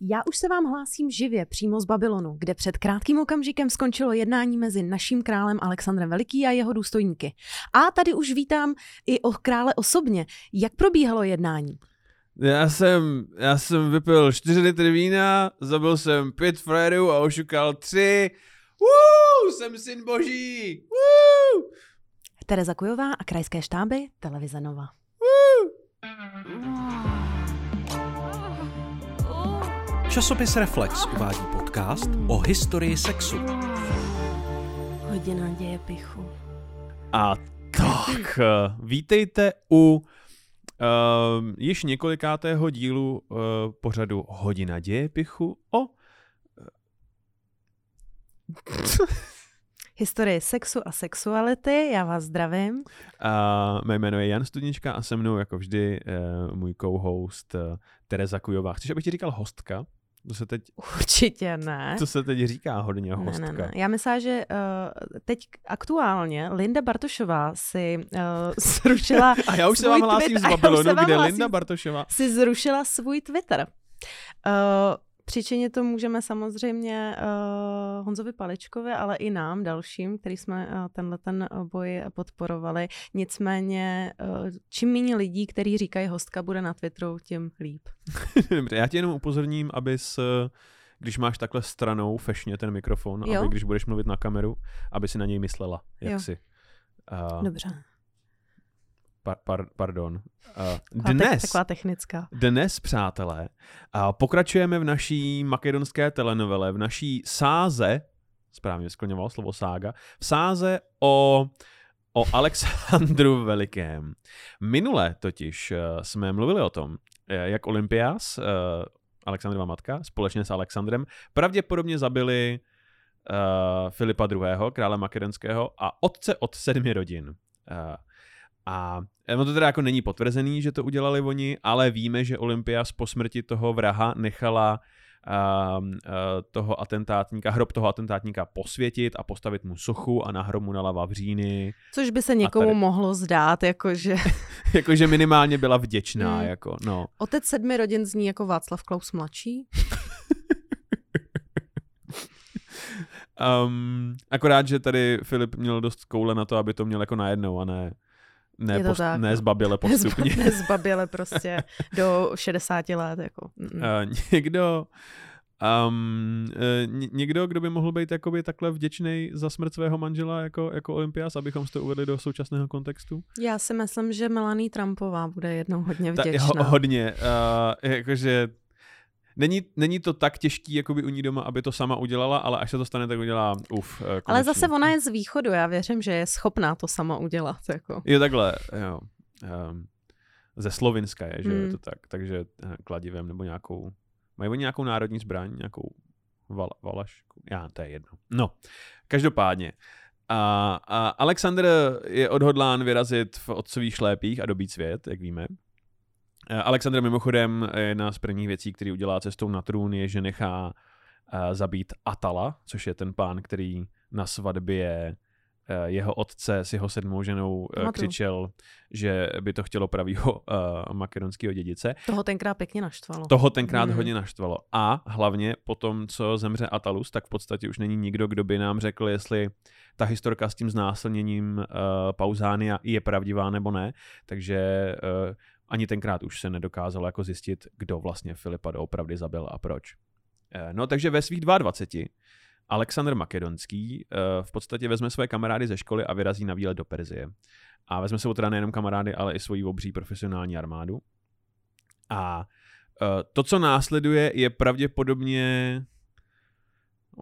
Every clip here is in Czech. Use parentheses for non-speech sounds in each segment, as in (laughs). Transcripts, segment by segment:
Já už se vám hlásím živě přímo z Babylonu, kde před krátkým okamžikem skončilo jednání mezi naším králem Alexandrem Veliký a jeho důstojníky. A tady už vítám i o krále osobně. Jak probíhalo jednání? Já jsem, já jsem vypil 4 litry vína, zabil jsem pět frajerů a ošukal tři. Woo, jsem syn boží. Woo! Tereza Kujová a krajské štáby Televize Nova. Časopis Reflex uvádí podcast o historii sexu. Hodina děje pichu. A tak, eh, vítejte u uh, již několikátého dílu uh, pořadu Hodina dějepichu o (laughs) Historie sexu a sexuality, já vás zdravím. A mé jméno je Jan Studnička a se mnou jako vždy uh, můj co-host uh, Tereza Kujová. Chceš, abych ti říkal hostka? To se teď, Určitě ne. to se teď říká hodně hostka. Ne, ne, ne. Já myslím, že uh, teď aktuálně Linda Bartošová si uh, (laughs) zrušila A já už se svůj vám hlásím tweet- z (laughs) Babylonu, kde hlásím Linda Bartošová. si zrušila svůj Twitter. Uh, Příčině to můžeme samozřejmě uh, Honzovi Paličkovi, ale i nám dalším, který jsme uh, tenhle ten uh, boj podporovali. Nicméně, uh, čím méně lidí, kteří říkají hostka bude na Twitteru, tím líp. (laughs) Dobře, já ti jenom upozorním, abys, eh, když máš takhle stranou fešně ten mikrofon, Jo. aby když budeš mluvit na kameru, aby si na něj myslela, jak Jo. si. Uh, Dobře. Par, par, pardon. Taková, dnes, taková technická. dnes, přátelé, uh, pokračujeme v naší makedonské telenovele, v naší sáze, správně skloňoval slovo sága, v sáze o, o Alexandru (laughs) Velikém. Minule totiž uh, jsme mluvili o tom, eh, jak Olympias, Alexandrova matka, společně s Alexandrem, pravděpodobně zabili Filipa II., krále makedonského a otce od sedmi rodin. A ono to teda jako není potvrzený, že to udělali oni, ale víme, že Olympias po smrti toho vraha nechala uh, uh, toho atentátníka, hrob toho atentátníka posvětit a postavit mu sochu a na hromu nala vavříny. Což by se někomu tady- mohlo zdát, jakože (laughs) Jakože minimálně byla vděčná, Mm. jako no. otec sedmi rodin zní jako Václav Klaus mladší. Um, (laughs) akorát, že tady Filip měl dost koule na to, aby to měl jako najednou a ne, ne, Je to post, tak, ne zbaběle (laughs) postupně. Nezbaběle prostě (laughs) do 60 let. Jako. mm. Uh, někdo, um, uh, ně- někdo, kdo by mohl být jakoby takhle vděčný za smrt svého manžela jako, jako Olympias, abychom to uvedli do současného kontextu? Já si myslím, že Melanie Trumpová bude jednou hodně Ta, vděčná. ho, hodně. Uh, jakože není, není to tak těžký jakoby u ní doma, aby to sama udělala, ale až se to stane, tak udělá uf. Ale konečně. zase ona je z východu, já věřím, že je schopná to sama udělat. Jako. Je takhle, jo. Um, ze Slovinska je, že Hmm. je to tak, takže eh, kladivem nebo nějakou, mají oni nějakou národní zbraň, nějakou val, valašku, já, to je jedno. No, každopádně, a, a Alexander je odhodlán vyrazit v otcových šlépích a dobít svět, jak víme. Eh, Alexander mimochodem eh, jedna z prvních věcí, který udělá cestou na trůn, je, že nechá eh, zabít Atala, což je ten pán, který na svatbě eh, jeho otce s jeho sedmou ženou Pamatuju. křičel, že by to chtělo pravýho uh, (laughs) makedonského dědice. Toho tenkrát pěkně naštvalo. Toho tenkrát Mhm. hodně naštvalo. A hlavně po tom, co zemře Atalus, tak v podstatě už není nikdo, kdo by nám řekl, jestli ta historka s tím znásilněním uh, Pauzánia je pravdivá nebo ne. Takže uh, ani tenkrát už se nedokázalo jako zjistit, kdo vlastně Filipa doopravdy zabil a proč. Uh, no takže ve svých 22 Alexandr Makedonský uh, v podstatě vezme své kamarády ze školy a vyrazí na výlet do Perzie. A vezme sebou teda nejenom kamarády, ale i svoji obří profesionální armádu. A eh, to, co následuje, je pravděpodobně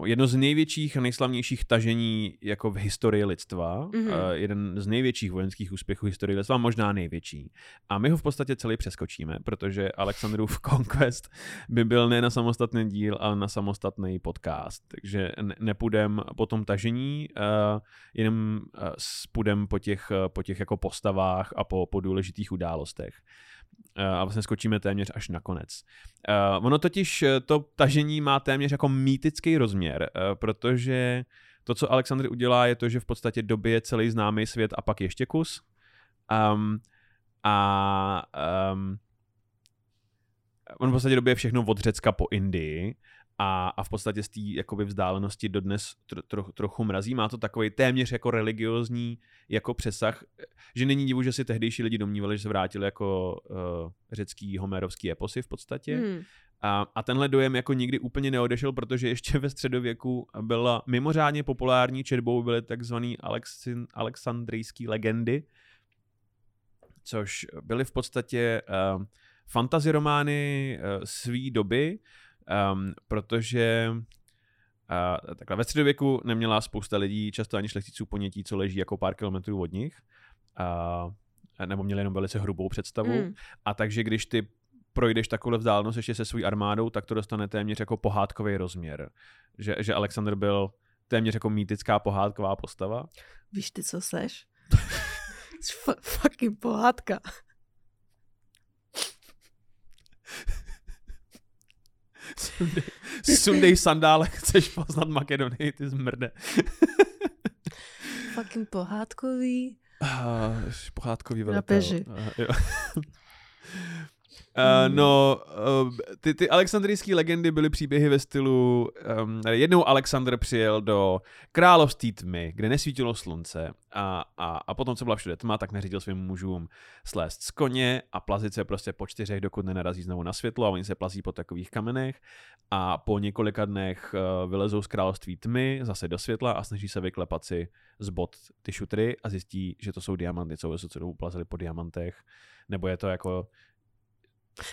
jedno z největších a nejslavnějších tažení jako v historii lidstva. Mhm. Mm-hmm. Jeden z největších vojenských úspěchů historie lidstva, možná největší. A my ho v podstatě celý přeskočíme, protože Alexandrův (laughs) Conquest by byl ne na samostatný díl, ale na samostatný podcast. Takže ne- nepůjdem po tom tažení, uh, jenom uh, půjdem po těch, po těch jako postavách a po, po důležitých událostech. Uh, a vlastně skočíme téměř až na konec. Uh, ono totiž eh, to tažení má téměř jako mýtický rozměr, protože to, co Alexandr udělá, je to, že v podstatě dobije celý známý svět a pak ještě kus. Um, a um, on v podstatě dobije všechno od Řecka po Indii a, a v podstatě z té jakoby vzdálenosti dodnes tro, tro, trochu mrazí. Má to takový téměř jako religiozní jako přesah, že není divu, že si tehdejší lidi domnívali, že se vrátili jako uh, řecký homerovský eposy v podstatě. Hmm. A, a tenhle dojem jako nikdy úplně neodešel, protože ještě ve středověku byla mimořádně populární četbou byly takzvaný Alexin, alexandrijský legendy, což byly v podstatě uh, fantasy romány uh, své doby, um, protože uh, takhle ve středověku neměla spousta lidí, často ani šlechticů ponětí, co leží jako pár kilometrů od nich, uh, nebo měli jenom velice hrubou představu. Hmm. A takže když ty projdeš takovou vzdálenost ještě se svou armádou, tak to dostane téměř jako pohádkový rozměr. Že, že Alexander byl téměř jako mýtická pohádková postava. Víš ty, co seš? (laughs) F- fucking pohádka. Sundej, sundej sandále, chceš poznat Makedonii, ty zmrde. Fucking pohádkový. Uh, pohádkový velitel. Rapeři. Uh, jo. Uh, no, uh, ty, ty alexandrijské legendy byly příběhy ve stylu, um, jednou Alexander přijel do království tmy, kde nesvítilo slunce a, a, a potom, co byla všude tma, tak neřídil svým mužům slézt z koně a plazit se prostě po čtyřech, dokud nenarazí znovu na světlo a oni se plazí po takových kamenech a po několika dnech uh, vylezou z království tmy zase do světla a snaží se vyklepat si z bod ty šutry a zjistí, že to jsou diamanty, co se plazili po diamantech, nebo je to jako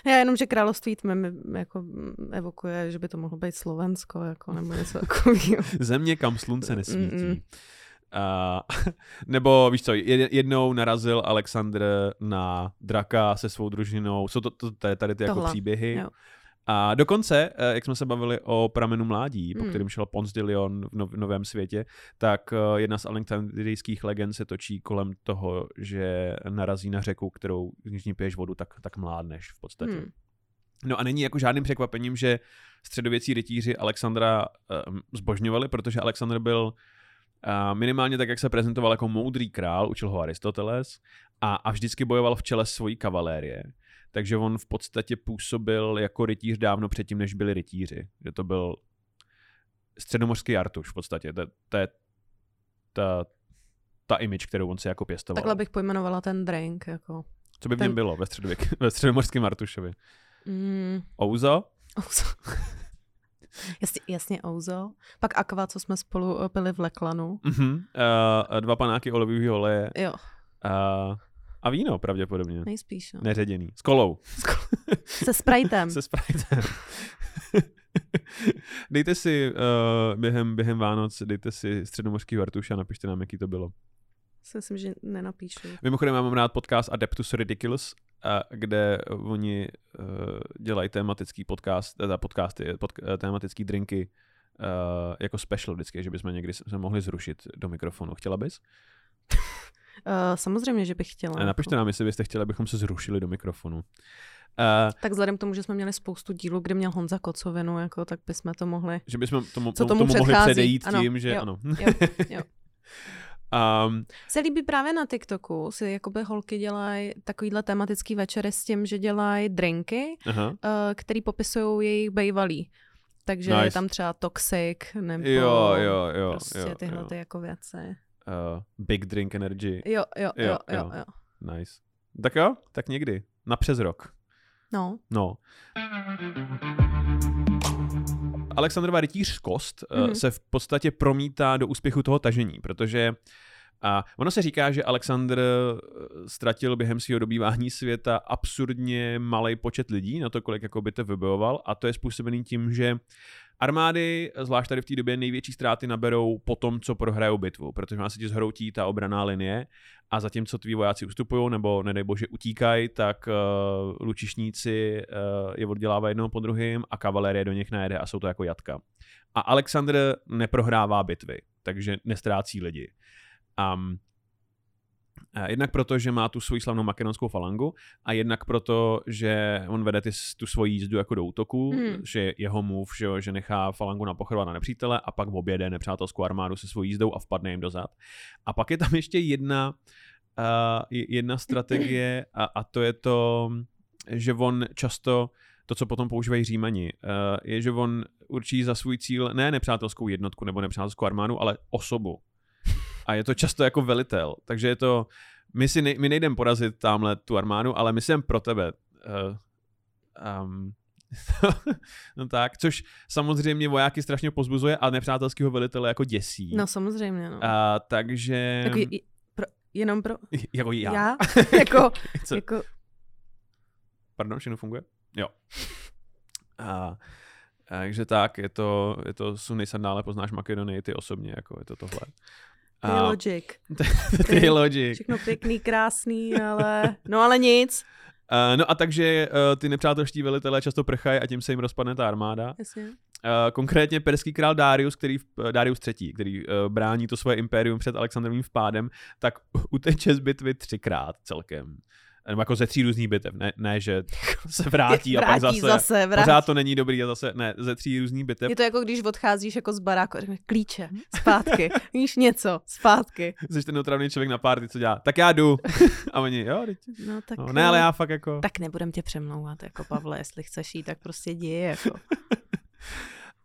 Já jenom, že království tmy mi jako evokuje, že by to mohlo být Slovensko, jako, nebo něco takového. (laughs) Země, kam slunce nesvítí. Mm-mm. Uh, (laughs) nebo víš co, jed- jednou narazil Alexandr na draka se svou družinou, jsou to, to, to tady ty jako Tohle, příběhy. jo. A dokonce, eh, jak jsme se bavili o pramenu mládí, po Hmm. kterým šel Pons de Leon v, no, v Novém světě, tak eh, jedna z alexandrijských legend se točí kolem toho, že narazí na řeku, kterou, když ní piješ vodu, tak, tak mládneš v podstatě. Hmm. No a není jako žádným překvapením, že středověcí rytíři Alexandra uh, zbožňovali, protože Alexandr byl uh, minimálně tak, jak se prezentoval jako moudrý král, učil ho Aristoteles a, a vždycky bojoval v čele svojí kavalérie. Takže on v podstatě působil jako rytíř dávno předtím, než byli rytíři. Že to byl středomořský artuš v podstatě. To, to je ta, ta image, kterou on si jako pěstoval. Takhle bych pojmenovala ten drink, jako. Co by v ten- něm bylo ve, středověk, (laughs) ve středomořském artušovi? Mm, Ouzo? ouzo. (laughs) jasně, jasně ouzo. Pak aqua, co jsme spolu eh, pili v Leklanu. Uh-huh. Uh, dva panáky olivového oleje Jo, uh, a víno pravděpodobně. nejspíš. No. Neředěný. S kolou. (laughs) Se Spritem. Se Spritem. (laughs) dejte si uh, během, během Vánoc, dejte si středomořský vartuš a napište nám, jaký to bylo. Si myslím, že nenapíšu. Mimochodem, já mám rád podcast Adeptus Ridiculous, a kde oni uh, dělají tematický podcast, teda podcasty, pod, tematický drinky uh, jako special vždycky, že bychom někdy se mohli zrušit do mikrofonu. Chtěla bys? (laughs) Uh, samozřejmě, že bych chtěla. A napište jako. nám, jestli byste chtěli, abychom se zrušili do mikrofonu. Uh, Tak vzhledem k tomu, že jsme měli spoustu dílů, kde měl Honza kocovinu, jako, tak bychom to mohli... že bychom tomu, Co tomu, tomu tomu mohli předchází. předejít Ano, tím, že jo, ano. Jo, jo. (laughs) um, Se líbí právě na TikToku, si jakoby holky dělají takovýhle tematický večery s tím, že dělají drinky, aha. uh, který popisují jejich bejvalí. Takže Nice. je tam třeba toxic, nebo Jo, jo, jo. prostě jo, tyhle jo. ty jako věci. Uh, big drink energy. Jo, jo, jo, Jo, jo, jo. Nice. Tak jo, tak někdy. Na přes rok. No, No. Alexandrova rytířskost mm-hmm. Mhm. se v podstatě promítá do úspěchu toho tažení, protože a ono se říká, že Alexandr eh, ztratil během svého dobývání světa absurdně malý počet lidí na to, kolik jako by to vybojoval a to je způsobený tím, že armády, zvlášť tady v té době, největší ztráty naberou po tom, co prohrajou bitvu, protože má se ti zhroutí ta obraná linie a zatímco tví vojáci ustupují nebo nedej bože utíkají, tak uh, lučišníci uh, je oddělávají jednoho po druhým a kavalérie do nich najede a jsou to jako jatka. A Alexandr neprohrává bitvy, takže nestrácí lidi. Um, Jednak proto, že má tu svoji slavnou makedonskou falangu a jednak proto, že on vede ty, tu svoji jízdu jako do útoku, Hmm. že jeho move, že, že nechá falangu napochodovat na nepřítele a pak objede nepřátelskou armádu se svojí jízdou a vpadne jim dozad. A pak je tam ještě jedna, uh, jedna strategie a, a to je to, že on často to, co potom používají římani, uh, je, že on určí za svůj cíl ne nepřátelskou jednotku nebo nepřátelskou armádu, ale osobu. A je to často jako velitel. Takže je to, my, si nej, my nejdem porazit tamhle tu armádu, ale my jsem pro tebe. Uh, um, (laughs) no tak, což samozřejmě vojáky strašně pozbuzuje a nepřátelského velitele jako děsí. No samozřejmě, no. Uh, takže... Jako, j- pro, jenom pro... (laughs) Jako já. Já? (laughs) jako, Co? jako, Pardon, všechno funguje? Jo. A, takže tak, je to, je to Sunny Sandále, poznáš Makedonii, ty osobně, jako je to tohle. To je logic. (laughs) ty logic. Všechno pěkný, krásný, ale... No ale nic. Uh, (laughs) no a takže uh, ty nepřátelští velitelé často prchají a tím se jim rozpadne ta armáda. Jasně. Uh, konkrétně perský král Darius, který, v- Darius III., který uh, brání to svoje impérium před Alexandrovým vpádem, tak (laughs) uteče z bitvy třikrát celkem. Nebo jako ze tří různých bitev, ne, ne že (laughs) se vrátí, a pak vrátí zase, zase vrátí. pořád to není dobrý a zase, ne, ze tří různých bitev. Je to jako když odcházíš jako z baráku, klíče, zpátky, (laughs) víš něco, zpátky. Jsi ten otravný člověk na párty, co dělá, tak já jdu. a oni, jo, teď, No tak... no, ne, ale já fakt jako... Tak nebudem tě přemlouvat, jako Pavle, jestli chceš jít, tak prostě jdi, jako. (laughs)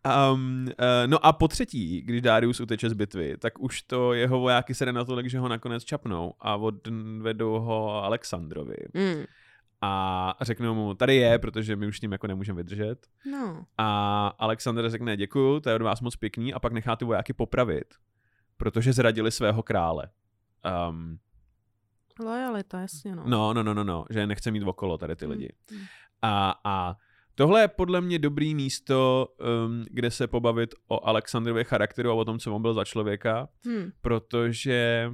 Um, uh, no a po třetí, když Darius uteče z bitvy, tak už to jeho vojáky se natolik, že ho nakonec čapnou a odvedou ho Alexandrovi. Mm. A řeknou mu, tady je, protože my už s ním jako nemůžeme vydržet. No, A Alexander řekne, děkuju, to je od vás moc pěkný a pak nechá ty vojáky popravit, protože zradili svého krále. Um, lojalita, jasně, no. no, no, no, no, no, že nechce mít okolo tady ty lidi. Mm. A, a tohle je podle mě dobrý místo, um, kde se pobavit o Alexandrově charakteru a o tom, co on byl za člověka, Hm. protože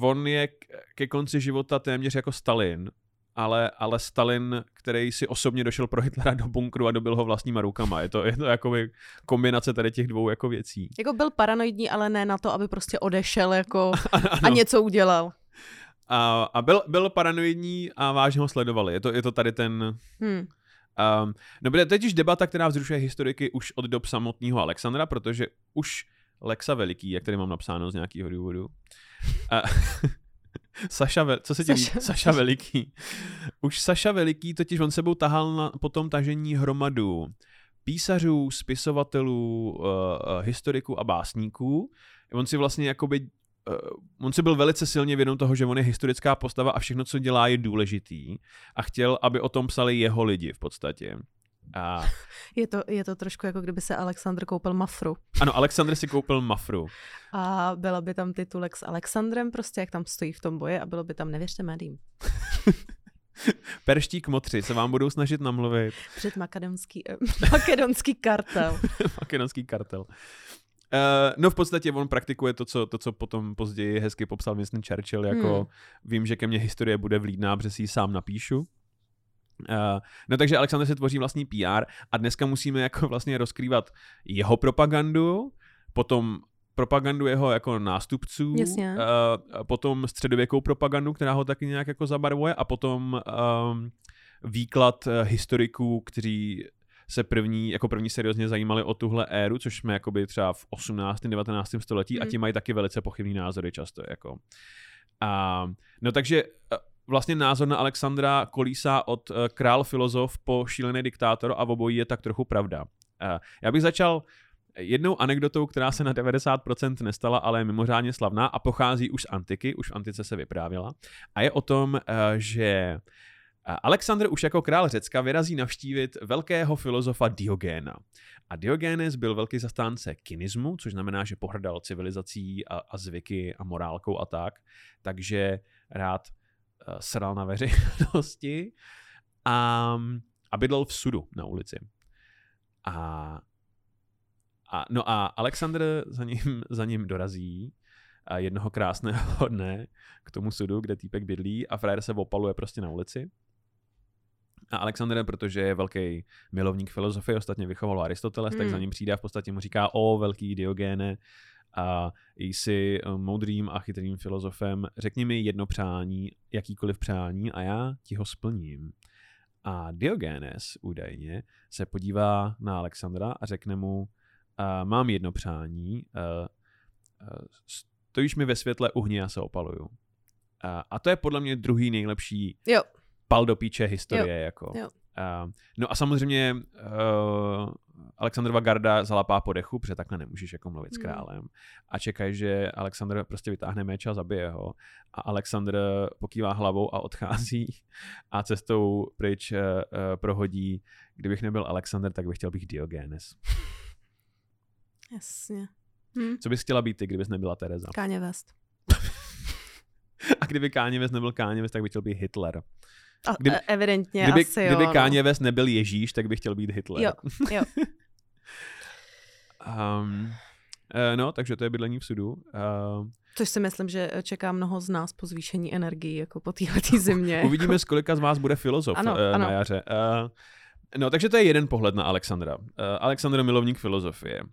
on je ke konci života téměř jako Stalin, ale, ale Stalin, který si osobně došel pro Hitlera do bunkru a dobil ho vlastníma rukama. Je to, je to jakoby kombinace tady těch dvou jako věcí. Jako byl paranoidní, ale ne na to, aby prostě odešel jako (laughs) a něco udělal. A, a byl, byl paranoidní a vážně ho sledovali. Je to, je to tady ten, Hm. Um, no bude teď už debata, která vzrušuje historiky už od dob samotného Alexandra, protože už Lexa Veliký, jak tady mám napsáno z nějakého důvodu. A, (laughs) Saša, Ve- co se ti? Saša- Saša Veliký. Už Saša Veliký totiž on sebou tahal na, po tom tažení hromadu písařů, spisovatelů, uh, uh, historiků a básníků. On si vlastně jakoby on si byl velice silně vědom toho, že on je historická postava a všechno, co dělá, je důležitý a chtěl, aby o tom psali jeho lidi v podstatě. A, (laughs) Je, to, je to trošku jako kdyby se Alexandr koupil mafru. ano, Alexandr si koupil Mafru. A byla by tam titulek s Alexandrem, prostě jak tam stojí v tom boji a bylo by tam nevěřte médiím. (laughs) Perští kmotři se vám budou snažit namluvit Před makedonský, eh, (laughs) makedonský kartel. makedonský kartel. Uh, no v podstatě on praktikuje to co, to, co potom později hezky popsal Winston Churchill, jako Hmm. vím, že ke mně historie bude vlídná, protože si ji sám napíšu. Uh, no takže Alexander se tvoří vlastní PR a dneska musíme jako vlastně rozkrývat jeho propagandu, potom propagandu jeho jako nástupců, Jasně. Uh, potom středověkou propagandu, která ho taky nějak jako zabarvuje a potom um, výklad uh, historiků, kteří se první, jako první seriózně zajímali o tuhle éru, což jsme jakoby třeba v 18. 19. století a Mhm. ti mají taky velice pochybný názory často. Jako. A, no takže eh, vlastně názor na Alexandra kolísá od eh, král filozof po šílený diktátor a v obojí je tak trochu pravda. Eh, Já bych začal jednou anekdotou, která se na 90% nestala, ale je mimořádně slavná a pochází už z antiky, už v antice se vyprávěla. A je o tom, že Alexandr už jako král Řecka vyrazí navštívit velkého filozofa Diogéna. A Diogenes byl velký zastánce kynismu, což znamená, že pohrdal civilizací a, a zvyky a morálkou a tak, takže rád uh, sral na veřejnosti a, a bydlel v sudu na ulici. A, a, no a Alexandr za ním, (laughs) za ním dorazí a jednoho krásného (laughs) dne k tomu sudu, kde týpek bydlí a frajer se opaluje prostě na ulici. A Alexander, protože je velký milovník filozofie, ostatně vychoval Aristoteles, tak Hmm. za ním přijde a v podstatě mu říká, o velký Diogéne, a jsi eh, moudrým a chytrým filozofem, řekni mi jedno přání, jakýkoliv přání a já ti ho splním. A Diogenes údajně se podívá na Alexandra a řekne mu, a mám jedno přání, a, a, stojíš mi ve světle uhně a se opaluju. A, a to je podle mě druhý nejlepší Jo. Pal do píče historie. Jako. Jo. Uh, no a samozřejmě uh, Alexandrova garda zalapá po dechu, protože takhle nemůžeš jako mluvit s Hmm. králem. A čekají, že Alexandr prostě vytáhne meč a zabije ho. A Alexandr pokývá hlavou a odchází a cestou pryč uh, uh, prohodí, kdybych nebyl Alexandr, tak bych chtěl být Diogenes. (laughs) Jasně. Hm. Co bys chtěla být ty, kdybys nebyla Tereza? Káně West. (laughs) A kdyby Káně West nebyl Káně West, tak bych chtěl být Hitler. A, Kdyby- kdyby, evidentně Kdyby, asi kdyby jo. Káně West nebyl Ježíš, tak bych chtěl být Hitler. Jo, jo. Um, (laughs) no, takže to je bydlení v sudu. Uh, Což si myslím, že čeká mnoho z nás po zvýšení energii, jako po téhletý (laughs) zimě. uvidíme, z kolika z vás bude filozof Ano, uh, ano. na jaře. Uh, no, takže to je jeden pohled na Alexandra. Uh, Alexandr milovník filozofie. Uh,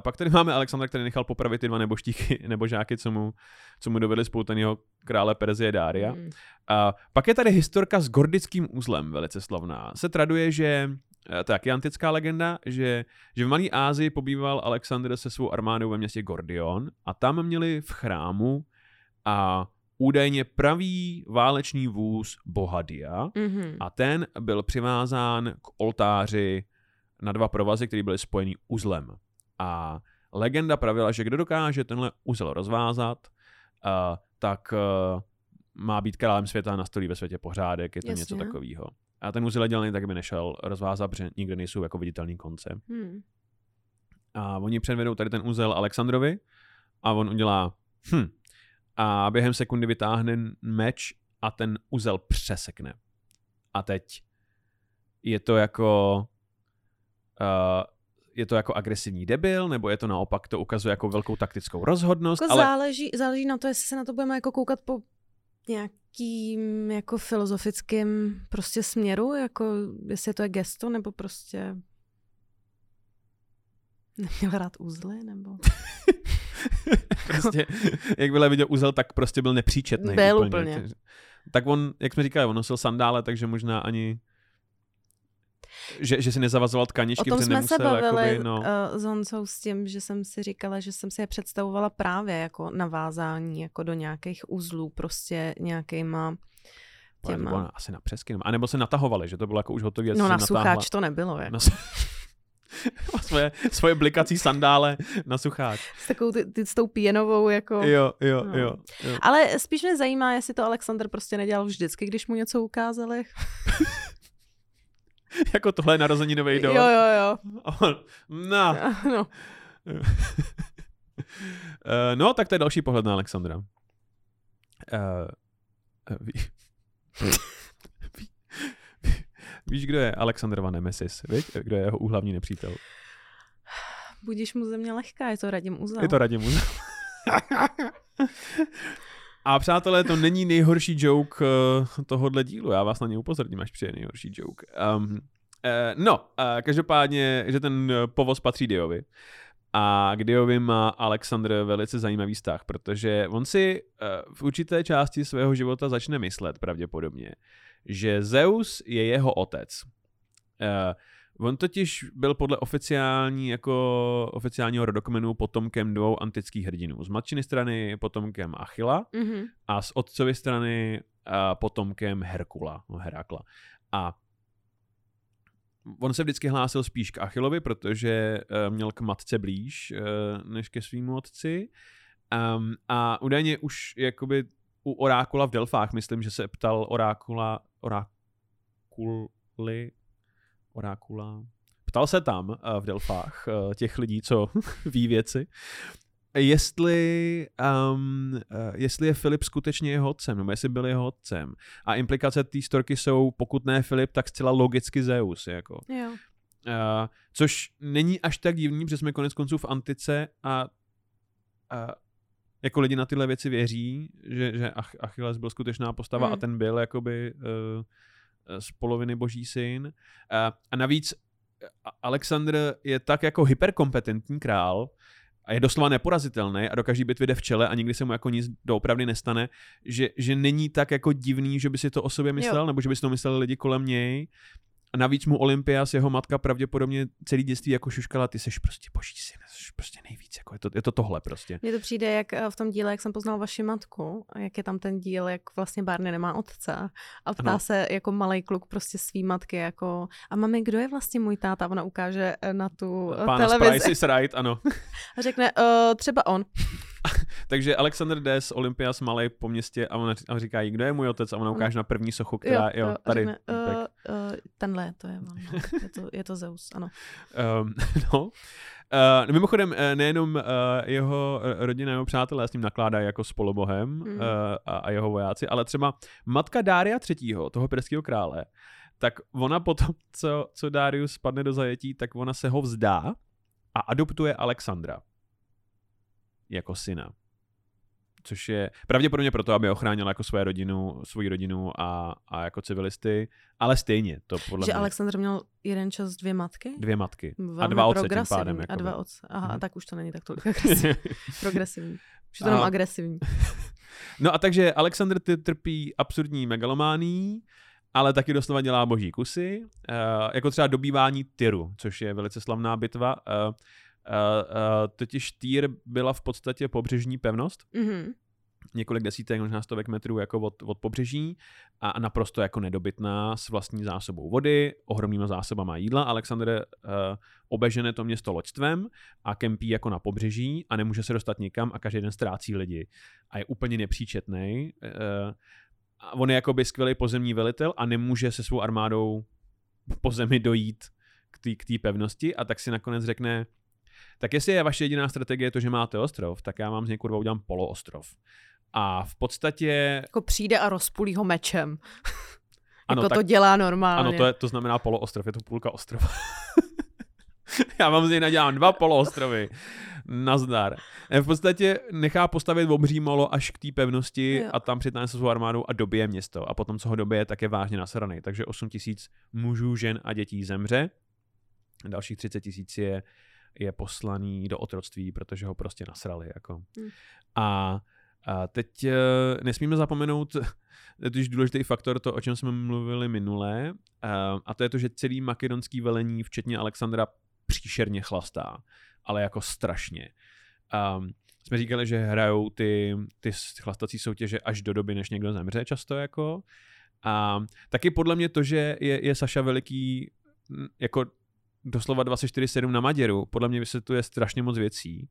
pak tady máme Alexandra, který nechal popravit ty dva neboštíky, (laughs) nebo žáky, co mu, co mu dovedli spoutaného krále Perzie Dária. Hmm. A pak je tady historka s gordickým uzlem, velice slavná. Se traduje, že eh, to je antická legenda, že, že v Malé Ázii pobýval Alexandr se svou armádou ve městě Gordion a tam měli v chrámu a údajně pravý válečný vůz boha Dia Mhm. a ten byl přivázán k oltáři na dva provazy, které byly spojený uzlem. A legenda pravila, že kdo dokáže tenhle uzel rozvázat, uh, tak uh, má být králem světa, nastolí ve světě pořádek, je to Jasně. něco takového. A ten uzel dělaný tak, aby nešel rozvázat, protože nikde nejsou jako viditelný konce. Hmm. A oni předvedou tady ten úzel Alexandrovi a on udělá hm. A během sekundy vytáhne meč a ten úzel přesekne. A teď je to jako uh, je to jako agresivní debil, nebo je to naopak, to ukazuje jako velkou taktickou rozhodnost, Jako ale záleží, záleží na to, jestli se na to budeme jako koukat po nějakým jako filozofickým prostě směru, jako jestli to je gesto, nebo prostě neměl rád úzly, nebo... (laughs) (laughs) prostě, jak byla viděl úzel, tak prostě byl nepříčetný. Byl úplně. Tak on, jak jsme říkali, on nosil sandále, takže možná ani že, že si nezavazoval O tkaničky, tom protože jsme nemusel, se bavili jakoby, no. uh, s Honcou s tím, že jsem si říkala, že jsem si je představovala právě jako navázání jako do nějakých uzlů, prostě nějakýma to těma... bylo asi na přesky. A nebo se natahovali, že to bylo jako už hotový. No na sucháč natáhla- to nebylo, jako. Na (laughs) svoje, svoje blikací sandále na sucháč. S takovou ty, ty, s tou pěnovou, jako... Jo, jo, No. jo. jo. Ale spíš mě zajímá, jestli to Alexander prostě nedělal vždycky, když mu něco ukázali. (laughs) jako tohle je narozeninový dort. Jo, jo, (laughs) jo. On, No. no. Eh, no, tak to je další pohled na Alexandra. Uh, ví, víš, kdo je Alexandrova nemesis, viď? Kdo je jeho úhlavní nepřítel? Budíš mu země lehká, je to Radim Uzel. Je to Radim Uzel. (laughs) A přátelé, to není nejhorší joke uh, tohohle dílu. Já vás na ně upozorním, až přijde nejhorší joke. Um, uh, no, uh, každopádně, že ten povoz patří Diovi. A k Diovi má Alexandr velice zajímavý vztah, protože on si uh, v určité části svého života začne myslet pravděpodobně, že Zeus je jeho otec. Uh, on totiž byl podle oficiální, jako oficiálního rodokmenu potomkem dvou antických hrdinů. Z matčiny strany potomkem Achila Mhm. a z otcovy strany uh, potomkem Herkula, no Herakla. A on se vždycky hlásil spíš k Achilovi, protože uh, měl k matce blíž uh, než ke svýmu otci. Um, a údajně už jakoby u Orákula v Delfách, myslím, že se ptal Orákula, Orákuly, Orákula, ptal se tam uh, v Delfách uh, těch lidí, co (laughs) ví věci, jestli, um, jestli je Filip skutečně jeho otcem, nebo jestli byl jeho otcem. A implikace té storky jsou, pokud ne Filip, tak zcela logicky Zeus. Jako. Jo. Uh, což není až tak divný, protože jsme konec konců v antice a, a jako lidi na tyhle věci věří, že, že Ach- Achilles byl skutečná postava Hmm. a ten byl jakoby uh, z poloviny boží syn. Uh, a navíc A- Alexandr je tak jako hyperkompetentní král a je doslova neporazitelný a do každé bitvy jde v čele a nikdy se mu jako nic doopravdy nestane, že, že není tak jako divný, že by si to o sobě myslel, Jo. nebo že by si to mysleli lidi kolem něj. a navíc mu Olympias, jeho matka pravděpodobně celý dětství jako šuškala, ty seš prostě boží syn, prostě nejvíc, jako je to, je to tohle prostě. Mně to přijde jak eh, v tom díle, jak jsem poznal vaši matku, jak je tam ten díl, jak vlastně Barney nemá otce a ptá Ano. se jako malý kluk prostě svý matky jako a mami, kdo je vlastně můj táta? Ona ukáže eh, na tu eh, Pána televizi Price is Right, ano. (laughs) a řekne uh, třeba on. (laughs) Takže Alexander jde z Olympias malej po městě a on a říká jí, kdo je můj otec a ona ukáže na první sochu, která, jo, a tady. Řekne, uh, uh, tenhle, to je on. No. Je, to, je to Zeus, ano. Um, (laughs) no. Uh, mimochodem, uh, nejenom uh, jeho eh, rodina, jeho přátelé s ním nakládají jako s polobohem Mm. uh, a, a jeho vojáci, ale třeba matka Dária III., toho perského krále, tak ona potom, co, co Darius spadne do zajetí, tak ona se ho vzdá a adoptuje Alexandra jako syna. Což je pravděpodobně proto, aby ochránila jako své rodinu, svoji rodinu a, a jako civilisty, ale stejně to podle Že mě Alexandr měl jeden čas dvě matky? dvě matky. Velmi a dva otce tím pádem. A dva otce. Aha, Mhm. tak už to není tak tolik agresivní. (laughs) progresivní. Už je to jenom agresivní. (laughs) No a takže Alexander ty trpí absurdní megalomání, ale taky doslova dělá boží kusy, uh, jako třeba dobývání Tyru, což je velice slavná bitva. Uh, uh, uh, totiž Týr byla v podstatě pobřežní pevnost, Mhm. několik desítek, možná stovek metrů jako od, od pobřeží a naprosto jako nedobytná s vlastní zásobou vody, ohromnýma zásobama jídla. Alexander uh, obežene to město loďstvem a kempí jako na pobřeží a nemůže se dostat nikam a každý den ztrácí lidi. A je úplně nepříčetný. Uh, a on je jakoby skvělý pozemní velitel a nemůže se svou armádou po zemi dojít k té pevnosti a tak si nakonec řekne, tak jestli je vaše jediná strategie to, že máte ostrov, tak já vám z něj kurva udělám poloostrov. A v podstatě, Jako přijde a rozpulí ho mečem. (laughs) ano, jako tak, to dělá normálně. ano to, je, to znamená poloostrov, je to půlka ostrova. (laughs) já vám z něj nadělám dva poloostrovy. Nazdar. E, V podstatě nechá postavit obří molo až k té pevnosti Jo. a tam přitáhne se svou armádou a dobije město. A potom, co ho dobije, tak je vážně nasraný. Takže 8 tisíc mužů, žen a dětí zemře. Dalších 30 tisíc je, je poslaný do otroctví, protože ho prostě nasrali. Jako. Hmm. A, a teď eh, nesmíme zapomenout, je (laughs) totiž důležitý faktor, to, o čem jsme mluvili minule, eh, a to je to, že celý makedonský velení, včetně Alexandra, příšerně chlastá, ale jako strašně. Um, jsme říkali, že hrajou ty, ty chlastací soutěže až do doby, než někdo zemře často jako. A taky podle mě to, že je, je Saša Veliký mm, jako doslova 24-7 na Maděru, podle mě vysvětluje strašně moc věcí.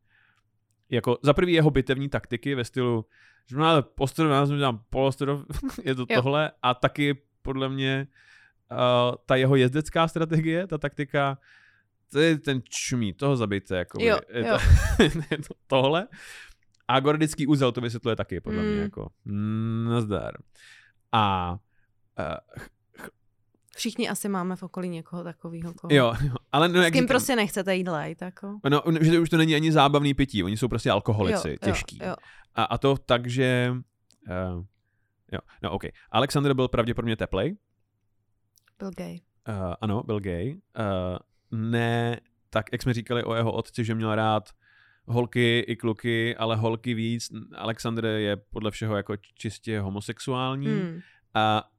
Jako za prvý jeho bitevní taktiky ve stylu, že máme ostrov, já jsem polostrov, (laughs) je to Jo. tohle a taky podle mě uh, ta jeho jezdecká strategie, ta taktika, to je ten čumí, toho zabijte, jako Jo, je, jo. To, (laughs) je to tohle. A gordický úzel to vysvětluje taky, podle mě, Mm. jako mm, nazdar. A uh, Všichni asi máme v okolí někoho takového. Koho. jo, jo, ale no, S jak kým říkám, prostě nechcete jít lejt, jako. No, že to už to není ani zábavný pití, oni jsou prostě alkoholici, jo, těžký. Jo, jo. A, a to tak, že... Uh, jo, no ok. Alexander byl pravděpodobně teplej. Byl gay. Uh, ano, byl gay. Uh, ne, tak jak jsme říkali o jeho otci, že měl rád holky i kluky, ale holky víc. Alexander je podle všeho jako čistě homosexuální. Hmm. A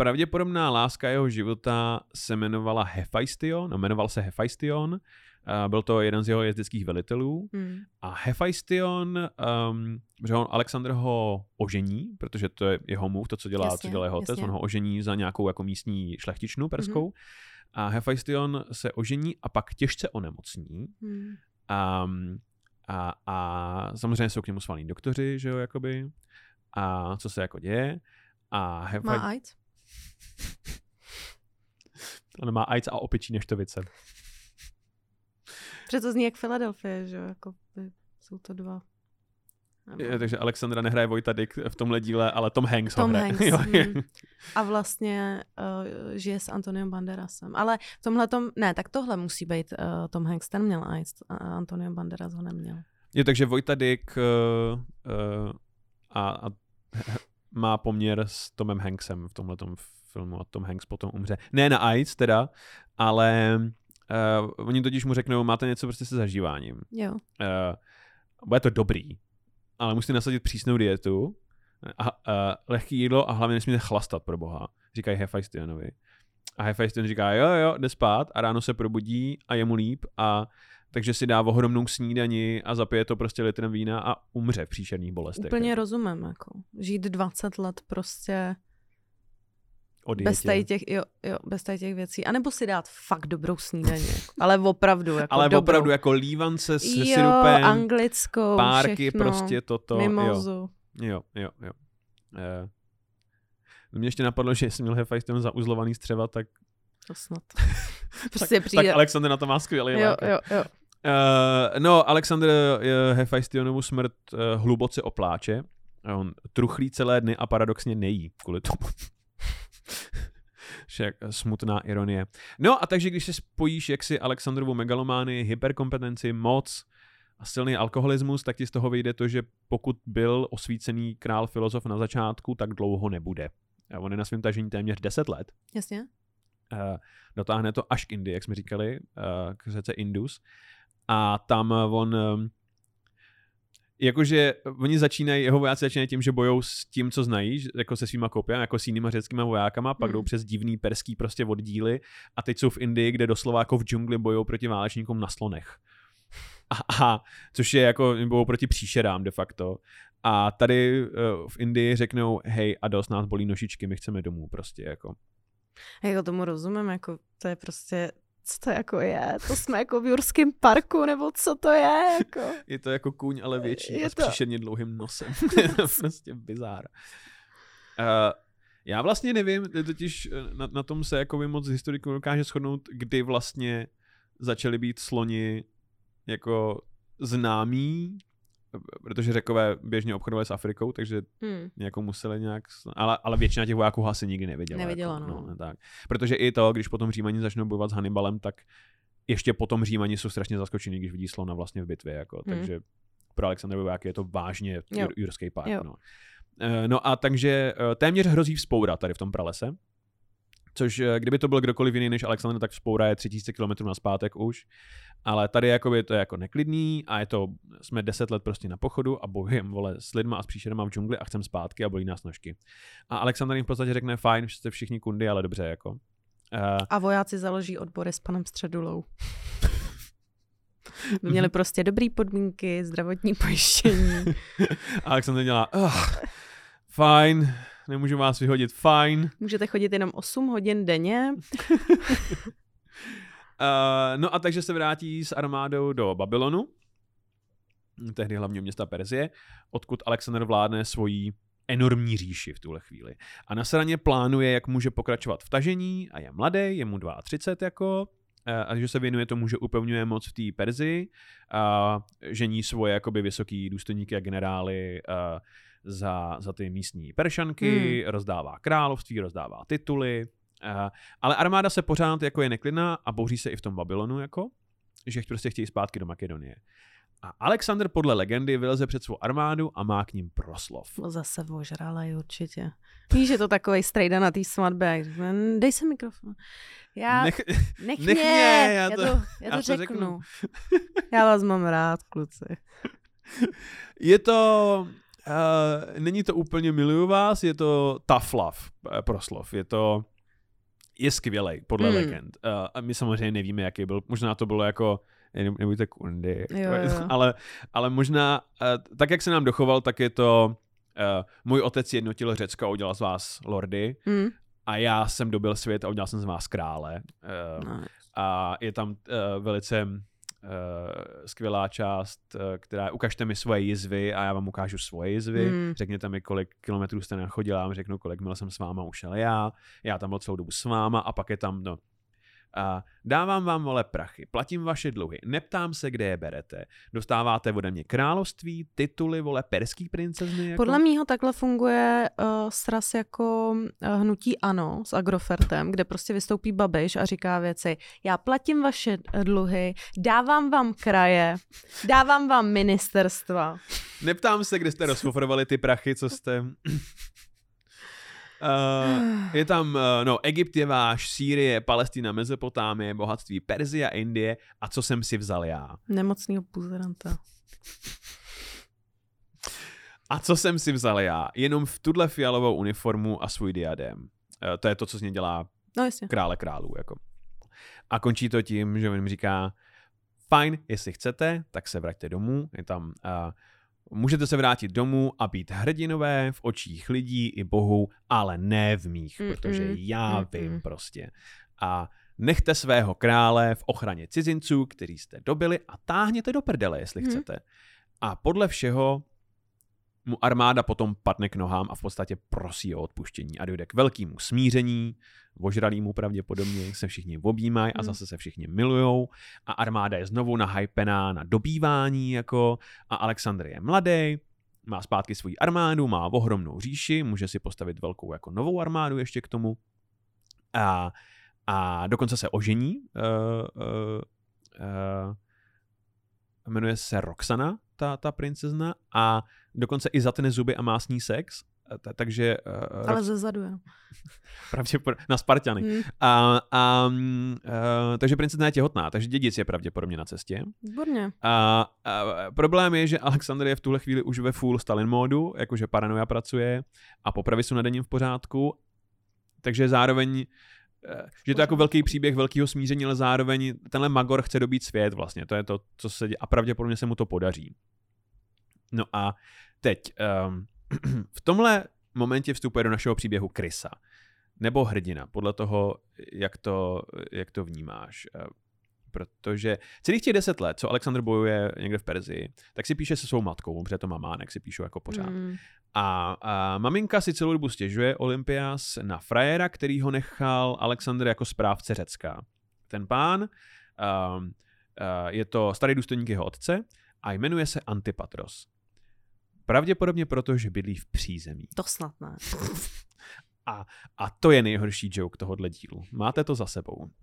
pravděpodobná láska jeho života se jmenovala Hephaistion, no, jmenoval se Hephaistion. A byl to jeden z jeho jezdeckých velitelů. Hmm. A Hephaistion, um, že on Alexander ho ožení, protože to je jeho move, to, co dělá, Jasně, co dělá jeho otec, on ho ožení za nějakou jako místní šlechtičnu perskou. Mhm. A Hephaistion se ožení a pak těžce onemocní. Hmm. Um, a, a samozřejmě jsou k němu svalní doktoři, že jo, jakoby. A co se jako děje. A Má Hephaistion... AIDS? (laughs) On má AIDS a opičí neštovice. Protože to zní jak Filadelfie, že jo, jako by jsou to dva. Je, takže Alexandra nehraje Vojta Dick v tomhle díle, ale Tom Hanks ho Tom hraje. Hanks, (laughs) Jo, hm. A vlastně uh, žije s Antoniem Banderasem. Ale v tomhle tom, ne, tak tohle musí být uh, Tom Hanks, ten měl AIDS, a Antonio Banderas ho neměl. Je takže Vojta Dick uh, uh, a, a má poměr s Tomem Hanksem v tomhle filmu a Tom Hanks potom umře. Ne na AIDS teda, ale uh, oni totiž mu řeknou, máte něco prostě se zažíváním. Jo. Uh, bude to dobrý, ale musíte nasadit přísnou dietu a uh, lehký jídlo a hlavně nesmíte chlastat pro boha, říkají Hephaistionovi. A Hephaestion říká, jo, jo, jde spát a ráno se probudí a je mu líp a takže si dá ohromnou snídani a zapije to prostě litrem vína a umře v příšerných bolestech. Úplně rozumím, jako. Žít 20 let prostě bez tady, těch, jo, jo, bez tady těch věcí. A nebo si dát fakt dobrou snídaní. (laughs) Jako. Ale opravdu, jako Ale dobrou. opravdu jako lívance s jo, syrupem, anglickou, párky, všechno, prostě toto. Jo, mimozu. jo, jo. jo. Eh, mě ještě napadlo, že jsem měl Hephaestion zauzlovaný střeva, tak, To snad. (laughs) Prostě tak přijde. Alexander na to má skvělý jo, jo, jo. Uh, no, Alexander uh, Hephaestionovu smrt uh, hluboce opláče. A On truchlí celé dny a paradoxně nejí kvůli tomu. (laughs) Však smutná ironie. No a takže když si spojíš jaksi Alexandrovu megalomány, hyperkompetenci, moc a silný alkoholismus, tak ti z toho vyjde to, že pokud byl osvícený král filozof na začátku, tak dlouho nebude. A on je na svém tažení téměř 10 let. Jasně. Uh, dotáhne to až k Indii, jak jsme říkali, uh, k řece Indus. A tam on, um, jakože oni začínají, jeho vojáci začínají tím, že bojou s tím, co znají, jako se svýma kopiami, jako s jinýma řeckýma vojákama, pak Hmm. jdou přes divný perský prostě oddíly a teď jsou v Indii, kde doslova jako v džungli bojou proti válečníkům na slonech. A, a což je jako, bojou proti příšerám de facto. A tady uh, v Indii řeknou, hej, a dost nás bolí nožičky, my chceme domů prostě, jako. Jako tomu rozumím, jako to je prostě, co to jako je? To jsme jako v Jurském parku, nebo co to je? Jako? Je to jako kůň, ale větší Je a s to- příšerně dlouhým nosem. (laughs) je to prostě bizár. Uh, já vlastně nevím, totiž eh, na, na tom se jako moc historiků dokáže shodnout, kdy vlastně začaly být sloni jako známí, protože řekové běžně obchodovali s Afrikou, takže Hmm. jako museli nějak, ale, ale většina těch vojáků asi nikdy neviděla. Neviděla, jako, no. tak. Protože i to, když potom Římani začnou bojovat s Hannibalem, tak ještě potom Římani jsou strašně zaskočení, když vidí slona vlastně v bitvě, jako, Hmm. takže pro Alexandra vojáky je to vážně jur, jurský. Jo. No. Eh, no a takže eh, téměř hrozí vzpoura tady v tom pralese, což eh, kdyby to byl kdokoliv jiný než Alexander, tak vzpoura je 3000 km na zpátek už, ale tady jakoby to je jako neklidný a je to, jsme 10 let prostě na pochodu a bojujeme vole s lidma a s příšerama v džungli a chcem zpátky a bolí nás nožky. A Alexander jim v podstatě řekne, fajn, že jste všichni kundy, ale dobře, jako. Uh, A vojáci založí odbory s panem Středulou. (laughs) By měli prostě dobrý podmínky, zdravotní pojištění. (laughs) Alexander dělá, uh, fajn, nemůžu vás vyhodit, fajn. Můžete chodit jenom 8 hodin denně. Uh, (laughs) no a takže se vrátí s armádou do Babylonu, tehdy hlavního města Perzie, odkud Alexander vládne svojí enormní říši v tuhle chvíli. A na straně plánuje, jak může pokračovat v tažení a je mladý, je mu 32 jako, eh, a že se věnuje tomu, že upevňuje moc v té Perzii a žení svoje jakoby vysoký důstojníky a generály eh, za, za ty místní peršanky, hmm. rozdává království, rozdává tituly, eh, ale armáda se pořád jako je neklidná a bouří se i v tom Babylonu, jako, že prostě chtějí zpátky do Makedonie. A Alexander podle legendy vyleze před svou armádu a má k ním proslov. No zase ožralej určitě. Víš, že to takový strejda na té svatbě. Dej si mikrofon. Já, nech, Nech, nech, mě, mě, já já, to- to, já to, (laughs) já to řeknu. řeknu. já vás mám rád, kluci. je to... Uh, není to úplně miluju vás, je to tough love eh, proslov. Je to... Je skvělej, podle Hmm. legend. Uh, a my samozřejmě nevíme, jaký byl. Možná to bylo jako "Ej, ne- nebuďte kundy. Jo, jo. (laughs) ale, ale možná, uh, tak jak se nám dochoval, tak je to uh, můj otec jednotil Řecko a udělal z vás lordy Hmm. a já jsem dobil svět a udělal jsem z vás krále. Uh, No. a je tam uh, velice uh, skvělá část, uh, která je ukažte mi svoje jizvy a já vám ukážu svoje jizvy. Hmm. Řekněte mi, kolik kilometrů jste nachodil, já vám řeknu, kolik mil jsem s váma ušel já. Já tam byl celou dobu s váma a pak je tam, no, a dávám vám, vole, prachy, platím vaše dluhy, neptám se, kde je berete. Dostáváte ode mě království, tituly, vole, perský princezny. Jako? Podle mýho takhle funguje uh, sraz jako uh, hnutí ANO s Agrofertem, kde prostě vystoupí Babiš a říká věci, já platím vaše eh, dluhy, dávám vám kraje, dávám vám ministerstva. Neptám se, kde jste (laughs) rozfofrovali ty prachy, co jste... Uh, je tam, uh, no, Egypt je váš, Sýrie, Palestina, Mezopotámie, bohatství Perzie a Indie a co jsem si vzal já. Nemocnýho buzeranta. A co jsem si vzal já? Jenom v tuhle fialovou uniformu a svůj diadem. Uh, to je to, co z něj dělá No jasně. krále králů. Jako. A končí to tím, že on jim říká, fajn, jestli chcete, tak se vraťte domů. Je tam, uh, můžete se vrátit domů a být hrdinové v očích lidí i bohu, ale ne v mých, Mm-mm. protože já Mm-mm. vím prostě. A nechte svého krále v ochraně cizinců, který jste dobili a táhněte do prdele, jestli Mhm. chcete. A podle všeho mu armáda potom padne k nohám a v podstatě prosí o odpuštění a dojde k velkému smíření, ožralýmu pravděpodobně, se všichni objímají a Hmm. zase se všichni milujou a armáda je znovu nahypená na dobývání jako a Alexandr je mladý, má zpátky svoji armádu, má ohromnou říši, může si postavit velkou jako novou armádu ještě k tomu a, a dokonce se ožení uh, uh, uh, jmenuje se Roxana, ta, ta princezna, a dokonce i zatne zuby a má s ní sex, ta- takže uh, Ale ze zadu, jo. (laughs) pravděpodobně na Spartany. Hm, A, a, uh, takže princezna je těhotná, takže dědic je pravděpodobně na cestě. výborně. A, a problém je, že Alexander je v tuhle chvíli už ve full Stalin módu, jakože paranoia pracuje a popravy jsou na denním v pořádku, takže zároveň eh, že to je jako velký příběh velkého smíření, ale zároveň tenhle Magor chce dobít svět vlastně, to je to, co se děje a pravděpodobně se mu to podaří. No a teď, um, (clears throat) v tomhle momentě vstupuje do našeho příběhu Krysa, nebo hrdina, podle toho, jak to, jak to vnímáš. Eh, Protože celých těch deset let, co Alexander bojuje někde v Perzii, tak si píše se svou matkou, protože to mamánek si píšou jako pořád. Hm, A, a maminka si celou dobu stěžuje Olympias na frajera, který ho nechal Alexander jako správce Řecka. Ten pán, um, uh, je to starý důstojník jeho otce a jmenuje se Antipatros. Pravděpodobně proto, že bydlí v přízemí. To snad ne. (laughs) A, a to je nejhorší joke tohohle dílu. Máte to za sebou. (clears throat)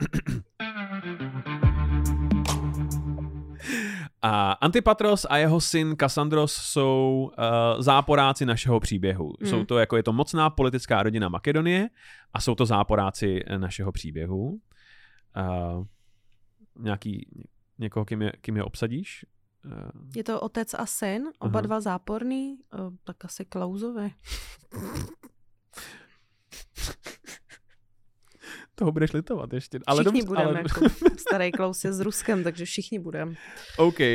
A Antipatros a jeho syn Kassandros jsou uh, záporáci našeho příběhu. Mm. Jsou to jako je to mocná politická rodina Makedonie a jsou to záporáci eh, našeho příběhu. Uh, nějaký někoho, kým je, kým je obsadíš? Je to otec a syn, oba Aha. dva záporný, tak asi Klausovi. toho budeš litovat ještě. Ale všichni dobře, budeme, ale... jako (laughs) starý Klaus je s Ruskem, takže všichni budeme. OK, uh,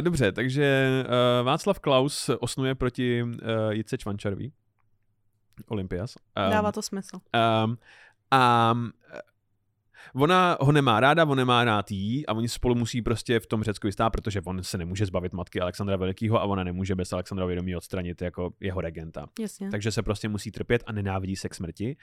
dobře, takže uh, Václav Klaus osnuje proti uh, Jitce Čvančarví. Olympias. Um, Dává to smysl. Um, a um, ona ho nemá ráda, on nemá rád jí a oni spolu musí prostě v tom Řecku jistá, protože on se nemůže zbavit matky Alexandra Velikého a ona nemůže bez Alexandra vědomí odstranit jako jeho regenta. Jasně. Takže se prostě musí trpět a nenávidí se k smrti.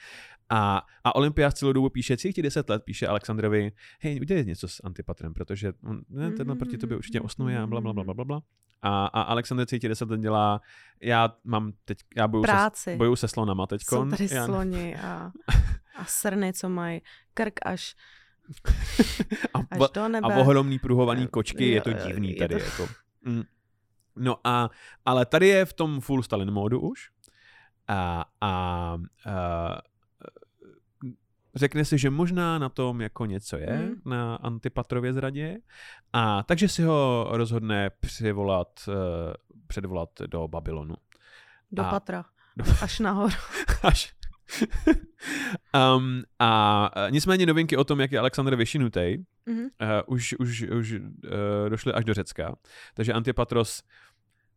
A, a Olympia celou dobu píše, těch deset let píše Alexandrovi, hej, udělej něco s Antipatrem, protože on, ne, tenhle proti tobě určitě osnuje a bla, bla, bla, bla, bla. A, a Alexander celých těch deset let dělá, já mám teď, já bojuju se, Práci. bojuju se slonama teďkon. Jsou tady sloni a, (laughs) a srny, co mají krk až, (laughs) a, až do nebe. a ohromný pruhovaný Eh, kočky, je to divný je tady. to- Jako. Mm. No a, ale tady je v tom full Stalin módu už a, a, a řekne si, že možná na tom jako něco je, Hmm. na Antipatrově zradě a takže si ho rozhodne přivolat, uh, předvolat do Babylonu. Do a- patra. do- Až nahoru. (laughs) Až. (laughs) um, a nicméně novinky o tom, jak je Alexander vyšinutý, Mhm. uh, už, už, už uh, došly až do Řecka. Takže Antipatros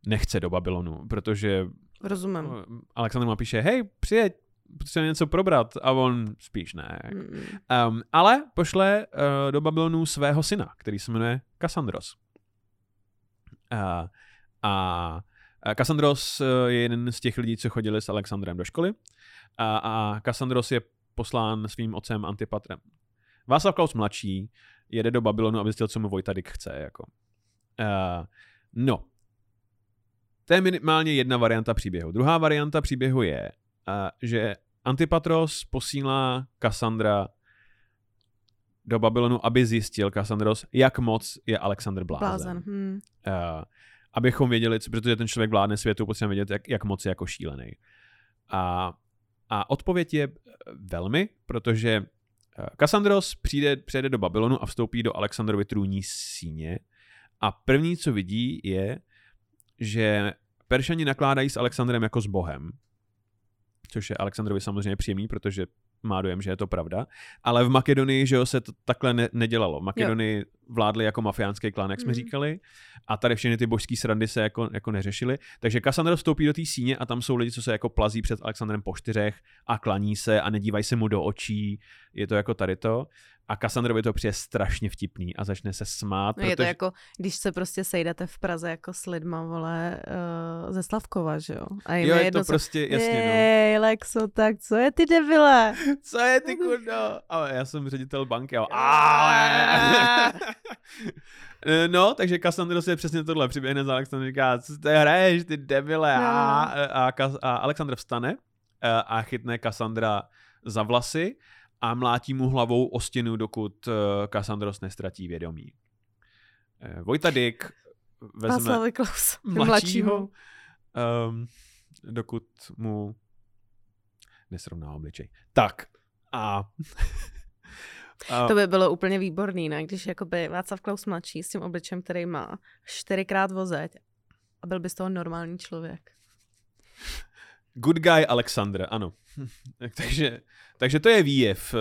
nechce do Babylonu, protože Rozumím. uh, Alexander mu píše, hej, přijeď, potřebujeme něco probrat. A on spíš ne. Mm. Um, ale pošle uh, do Babylonu svého syna, který se jmenuje Kassandros. Uh, a Kassandros eh, je jeden z těch lidí, co chodili s Alexandrem do školy. A, a Kassandros je poslán svým otcem Antipatrem. Václav Klaus mladší jede do Babylonu, aby zjistil, co mu Vojtadik chce. Jako. Uh, no. To je minimálně jedna varianta příběhu. Druhá varianta příběhu je, uh, že Antipatros posílá Kassandra do Babylonu, aby zjistil Kassandros, jak moc je Alexander blázen. Blázen. Hm. Uh, abychom věděli, co- protože ten člověk vládne světu, potřebujeme vědět, jak, jak moc je jako šílený. A, a odpověď je eh, velmi, protože eh, Kassandros přijde, přijde do Babylonu a vstoupí do Alexandrovy trůní síně. A první, co vidí, je, že Peršani nakládají s Alexandrem jako s bohem, což je Alexandrovi samozřejmě příjemný, protože má dojem, že je to pravda. Ale v Makedonii, že jo, se to takhle ne, nedělalo. V Makedonii jo. vládli jako mafiánský klan, jak jsme mm. říkali, a tady všechny ty božské srandy se jako, jako neřešily. Takže Kassandra vstoupí do té síně a tam jsou lidi, co se jako plazí před Alexandrem po čtyřech a klaní se a nedívají se mu do očí. Je to jako tady to. A Kassandrovi to přijde strašně vtipný a začne se smát. No protože... Je to jako, když se prostě sejdete v Praze jako s lidma, vole, uh, ze Slavkova, že jo? A jo, je jedno, to prostě, co... jasně, no. Jej, Lexo, tak co je ty debile? co je ty kurdo? (laughs) A já jsem ředitel banky a (laughs) No, takže Cassandra si je přesně tohle, přiběhne za Alexandra a říká, co ty hraješ, ty debile? No. A, a, a Alexandr vstane eh, a chytne Cassandra za vlasy a mlátí mu hlavou o stěnu, dokud uh, Kassandros nestratí vědomí. Uh, Vojta Dick vezme Klaus, mladšího, um, dokud mu nesrovná obličej. Tak a (laughs) a... To by bylo úplně výborný, ne? Když jakoby Václav Klaus mladší s tím obličem, který má čtyřikrát vozeť a byl by z toho normální člověk. Good guy Alexander, ano. (laughs) takže, takže to je výjev, eh,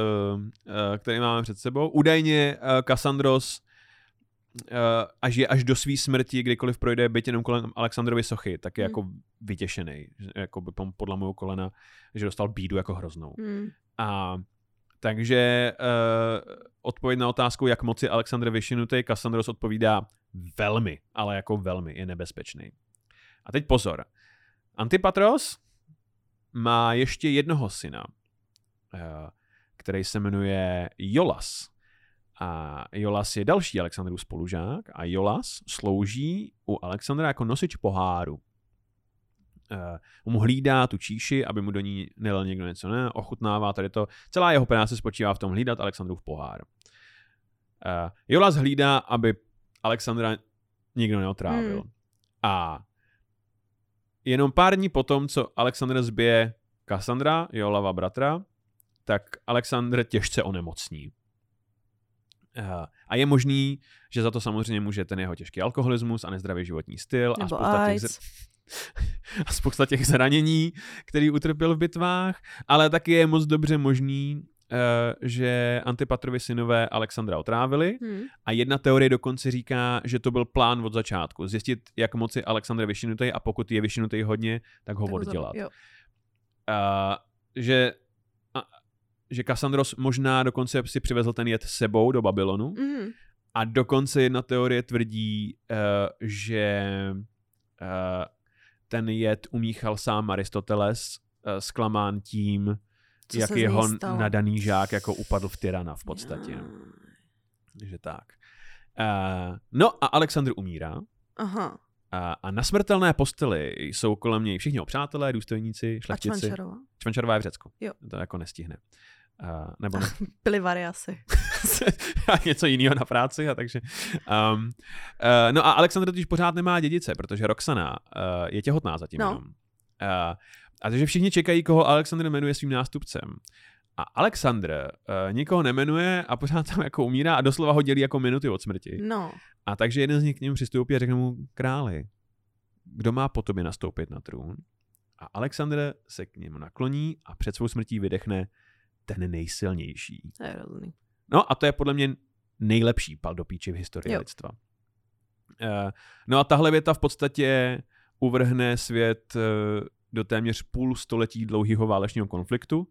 eh, který máme před sebou. Údajně Kassandros eh, až je až do své smrti, kdykoliv projde byt jenom kolem Alexandrovy sochy, tak je hmm. jako vytěšený, jako by podle mého kolena, že dostal bídu jako hroznou. Hmm. A takže uh, odpověď na otázku, jak moc je Alexandr vyšinutý, Kassandros odpovídá velmi, ale jako velmi, je nebezpečný. A teď pozor. Antipatros má ještě jednoho syna, eh, který se jmenuje Jolas. A Jolas je další Alexandrův spolužák a Jolas slouží u Alexandra jako nosič poháru. Uh, mu hlídá tu číši, aby mu do ní nelil někdo něco, ne? Ochutnává tady to. Celá jeho práce spočívá v tom hlídat Alexandrův pohár. Uh, Jolas hlídá, aby Alexandra nikdo neotrávil. Hmm. A Jenom pár dní potom, co Alexandr zbije Cassandra, Jolava bratra, tak Alexandr těžce onemocní. Eh, a je možný, že za to samozřejmě může ten jeho těžký alkoholismus a nezdravý životní styl a spousta, těch, (laughs) a spousta těch zranění, který utrpěl v bitvách, ale taky je moc dobře možný, že Antipatrovi synové Alexandra otrávili hmm. a jedna teorie dokonce říká, že to byl plán od začátku. Zjistit, jak moc je Alexandr vyšinutý a pokud je vyšinutý hodně, tak ho tak oddělat. Uh, že a, že Kassandros možná dokonce si přivezl ten jed sebou do Babylonu hmm. a dokonce jedna teorie tvrdí, uh, že uh, ten jed umíchal sám Aristoteles, uh, zklamán tím, co jak jeho nadaný žák jako upadl v tyrana v podstatě. No. Takže tak. Uh, no a Alexandr umírá. Aha. A, a na smrtelné posteli jsou kolem něj všichni přátelé, důstojníci, šlechtici. A Čvančarová. Čvančarová je v Řecku. Jo. To jako nestihne. Uh, nebo ne. (laughs) Byly variasy. (laughs) a něco jiného na práci. A takže, um, uh, no a Alexandr totiž pořád nemá dědice, protože Roxana uh, je těhotná zatím no. jenom. Uh, a takže všichni čekají, koho Alexandr jmenuje svým nástupcem. A Alexandr uh, nikoho nemenuje a pořád tam jako umírá a doslova ho dělí jako minuty od smrti. No. A takže jeden z nich k němu přistoupí a řekne mu, králi, kdo má po tobě nastoupit na trůn? A Alexandr se k němu nakloní a před svou smrtí vydechne ten nejsilnější. To je rozumný. No a to je podle mě nejlepší pal do píči v historii jo. lidstva. Uh, no a tahle věta v podstatě uvrhne svět uh, do téměř půl století dlouhého válečního konfliktu,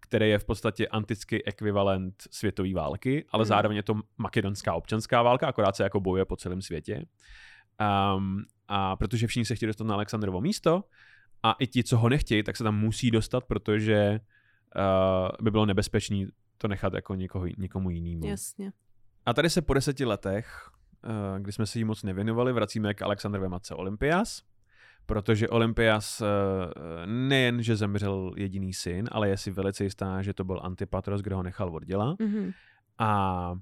který je v podstatě antický ekvivalent světové války, ale hmm. zároveň je to makedonská občanská válka, akorát se jako bojuje po celém světě. Um, a protože všichni se chtějí dostat na Alexandrovo místo a i ti, co ho nechtějí, tak se tam musí dostat, protože uh, by bylo nebezpečné to nechat jako někoho, někomu jinému. Jasně. A tady se po deseti letech, uh, kdy jsme se jí moc nevěnovali, vracíme k Alexandrové matce Olympias, protože Olympias eh, nejen, že zemřel jediný syn, ale je si velice jistá, že to byl Antipatros, kdo ho nechal od děla. Mm-hmm. A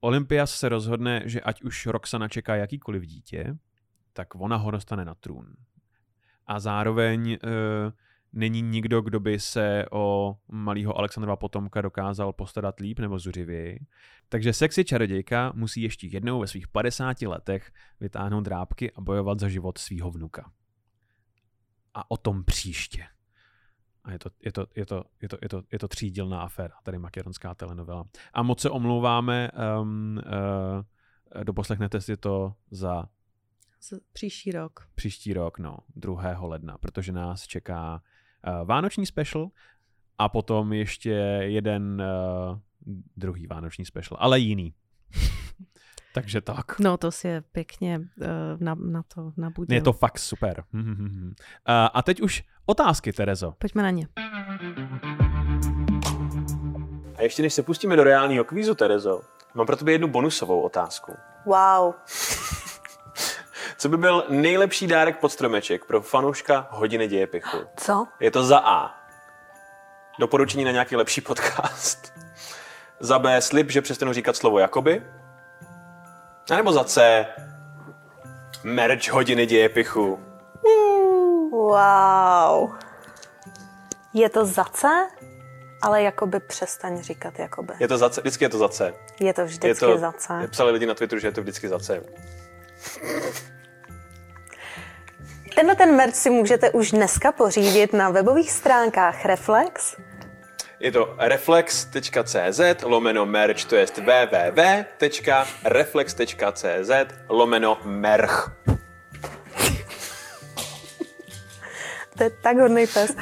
Olympias se rozhodne, že ať už Roxana čeká jakýkoliv dítě, tak ona ho dostane na trůn. A zároveň uh, není nikdo, kdo by se o malého Alexandrova potomka dokázal postarat líp nebo zuřivěji. Takže sexy čarodějka musí ještě jednou ve svých 50 letech vytáhnout drápky a bojovat za život svého vnuka. A o tom příště. A je to, je to, je to, je to, je to, je to třídílná aféra, tady makedonská telenovela. A moc se omlouváme, um, uh, doposlechnete si to za Z- Příští rok. příští rok, no, 2. ledna, protože nás čeká vánoční special a potom ještě jeden uh, druhý vánoční special, ale jiný. (laughs) Takže tak. No to si je pěkně uh, na, na to nabudil. Je to fakt super. uh, a teď už otázky, Terezo. Pojďme na ně. A ještě než se pustíme do reálného kvízu, Terezo, mám pro tebe jednu bonusovou otázku. Wow. (laughs) Co by byl nejlepší dárek pod stromeček pro fanouška hodiny dějepichu? Co? Je to za A. Doporučení na nějaký lepší podcast. Za B. Slib, že přestanu říkat slovo jakoby. A nebo za C. Merch hodiny dějepichu. Wow. Je to za C? Ale jakoby přestaň říkat jakoby. Je to za C, vždycky je to za C. Je to vždycky je to, za C. Psali lidi na Twitteru, že je to vždycky za C. Tenhle ten merch si můžete už dneska pořídit na webových stránkách Reflex. Je to reflex.cz lomeno merch, to je www.reflex.cz lomeno merch. To je tak hodný pes.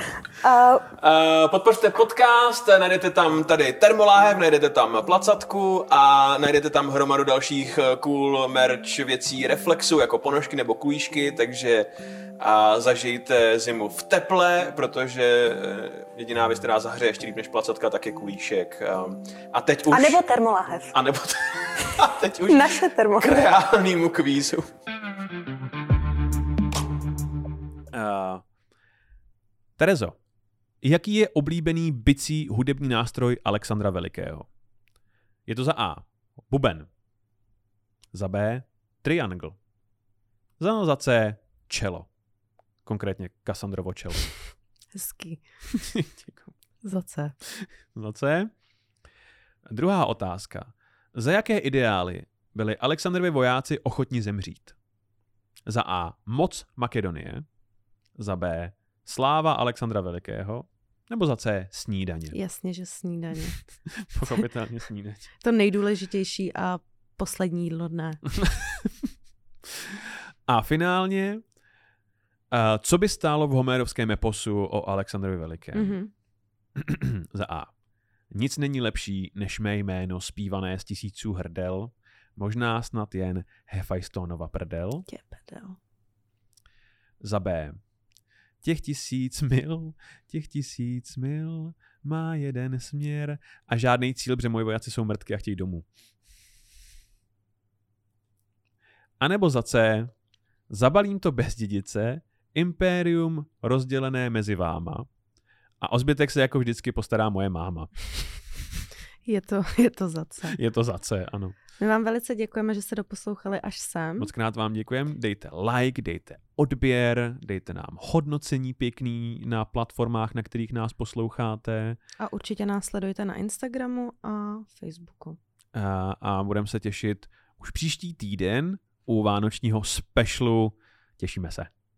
A Uh, podpořte podcast, najdete tam tady termoláhev, najdete tam placatku a najdete tam hromadu dalších eh, cool merch věcí Reflexu, jako ponožky nebo kulíšky, takže a zažijte zimu v teple, protože eh, jediná věc, která zahřeje ještě líp než placatka, tak je kulíšek. A teď už... A nebo termoláhev. A nebo... (laughs) a teď už Naše k termoláhev. reálnému kvízu. Uh, Terezo, jaký je oblíbený bicí hudební nástroj Alexandra Velikého? Je to za A. Buben. Za B. Triangle. Za, za C. Čelo. Konkrétně Kassandrovo čelo. (laughs) Hezký. (laughs) Za C. Za C. Druhá otázka. Za jaké ideály byli Alexandrovi vojáci ochotni zemřít? Za A. Moc Makedonie. Za B. Sláva Alexandra Velikého. Nebo za C. Snídaně. Jasně, že snídaně. (laughs) Pochopitelně snídaně. To nejdůležitější a poslední jídlo dne. (laughs) A finálně, co by stálo v homérovském eposu o Alexandrovi Velikém? Mhm. (clears throat) Za A. Nic není lepší než mé jméno zpívané z tisíců hrdel, možná snad jen Hefajstonova prdel. Tě pedel. Za B. Těch tisíc mil, těch tisíc mil má jeden směr a žádný cíl, protože moji vojáci jsou mrtky a chtějí domů. A nebo za C. Zabalím to bez dědice, impérium rozdělené mezi váma a o zbytek se jako vždycky postará moje máma. Je to, (laughs) je to za C. Je to za C, ano. My vám velice děkujeme, že jste doposlouchali až sem. Moc krát vám děkujeme. Dejte like, dejte odběr, dejte nám hodnocení pěkný na platformách, na kterých nás posloucháte A určitě nás sledujte na Instagramu a Facebooku. a, a budeme se těšit už příští týden u vánočního specialu. Těšíme se.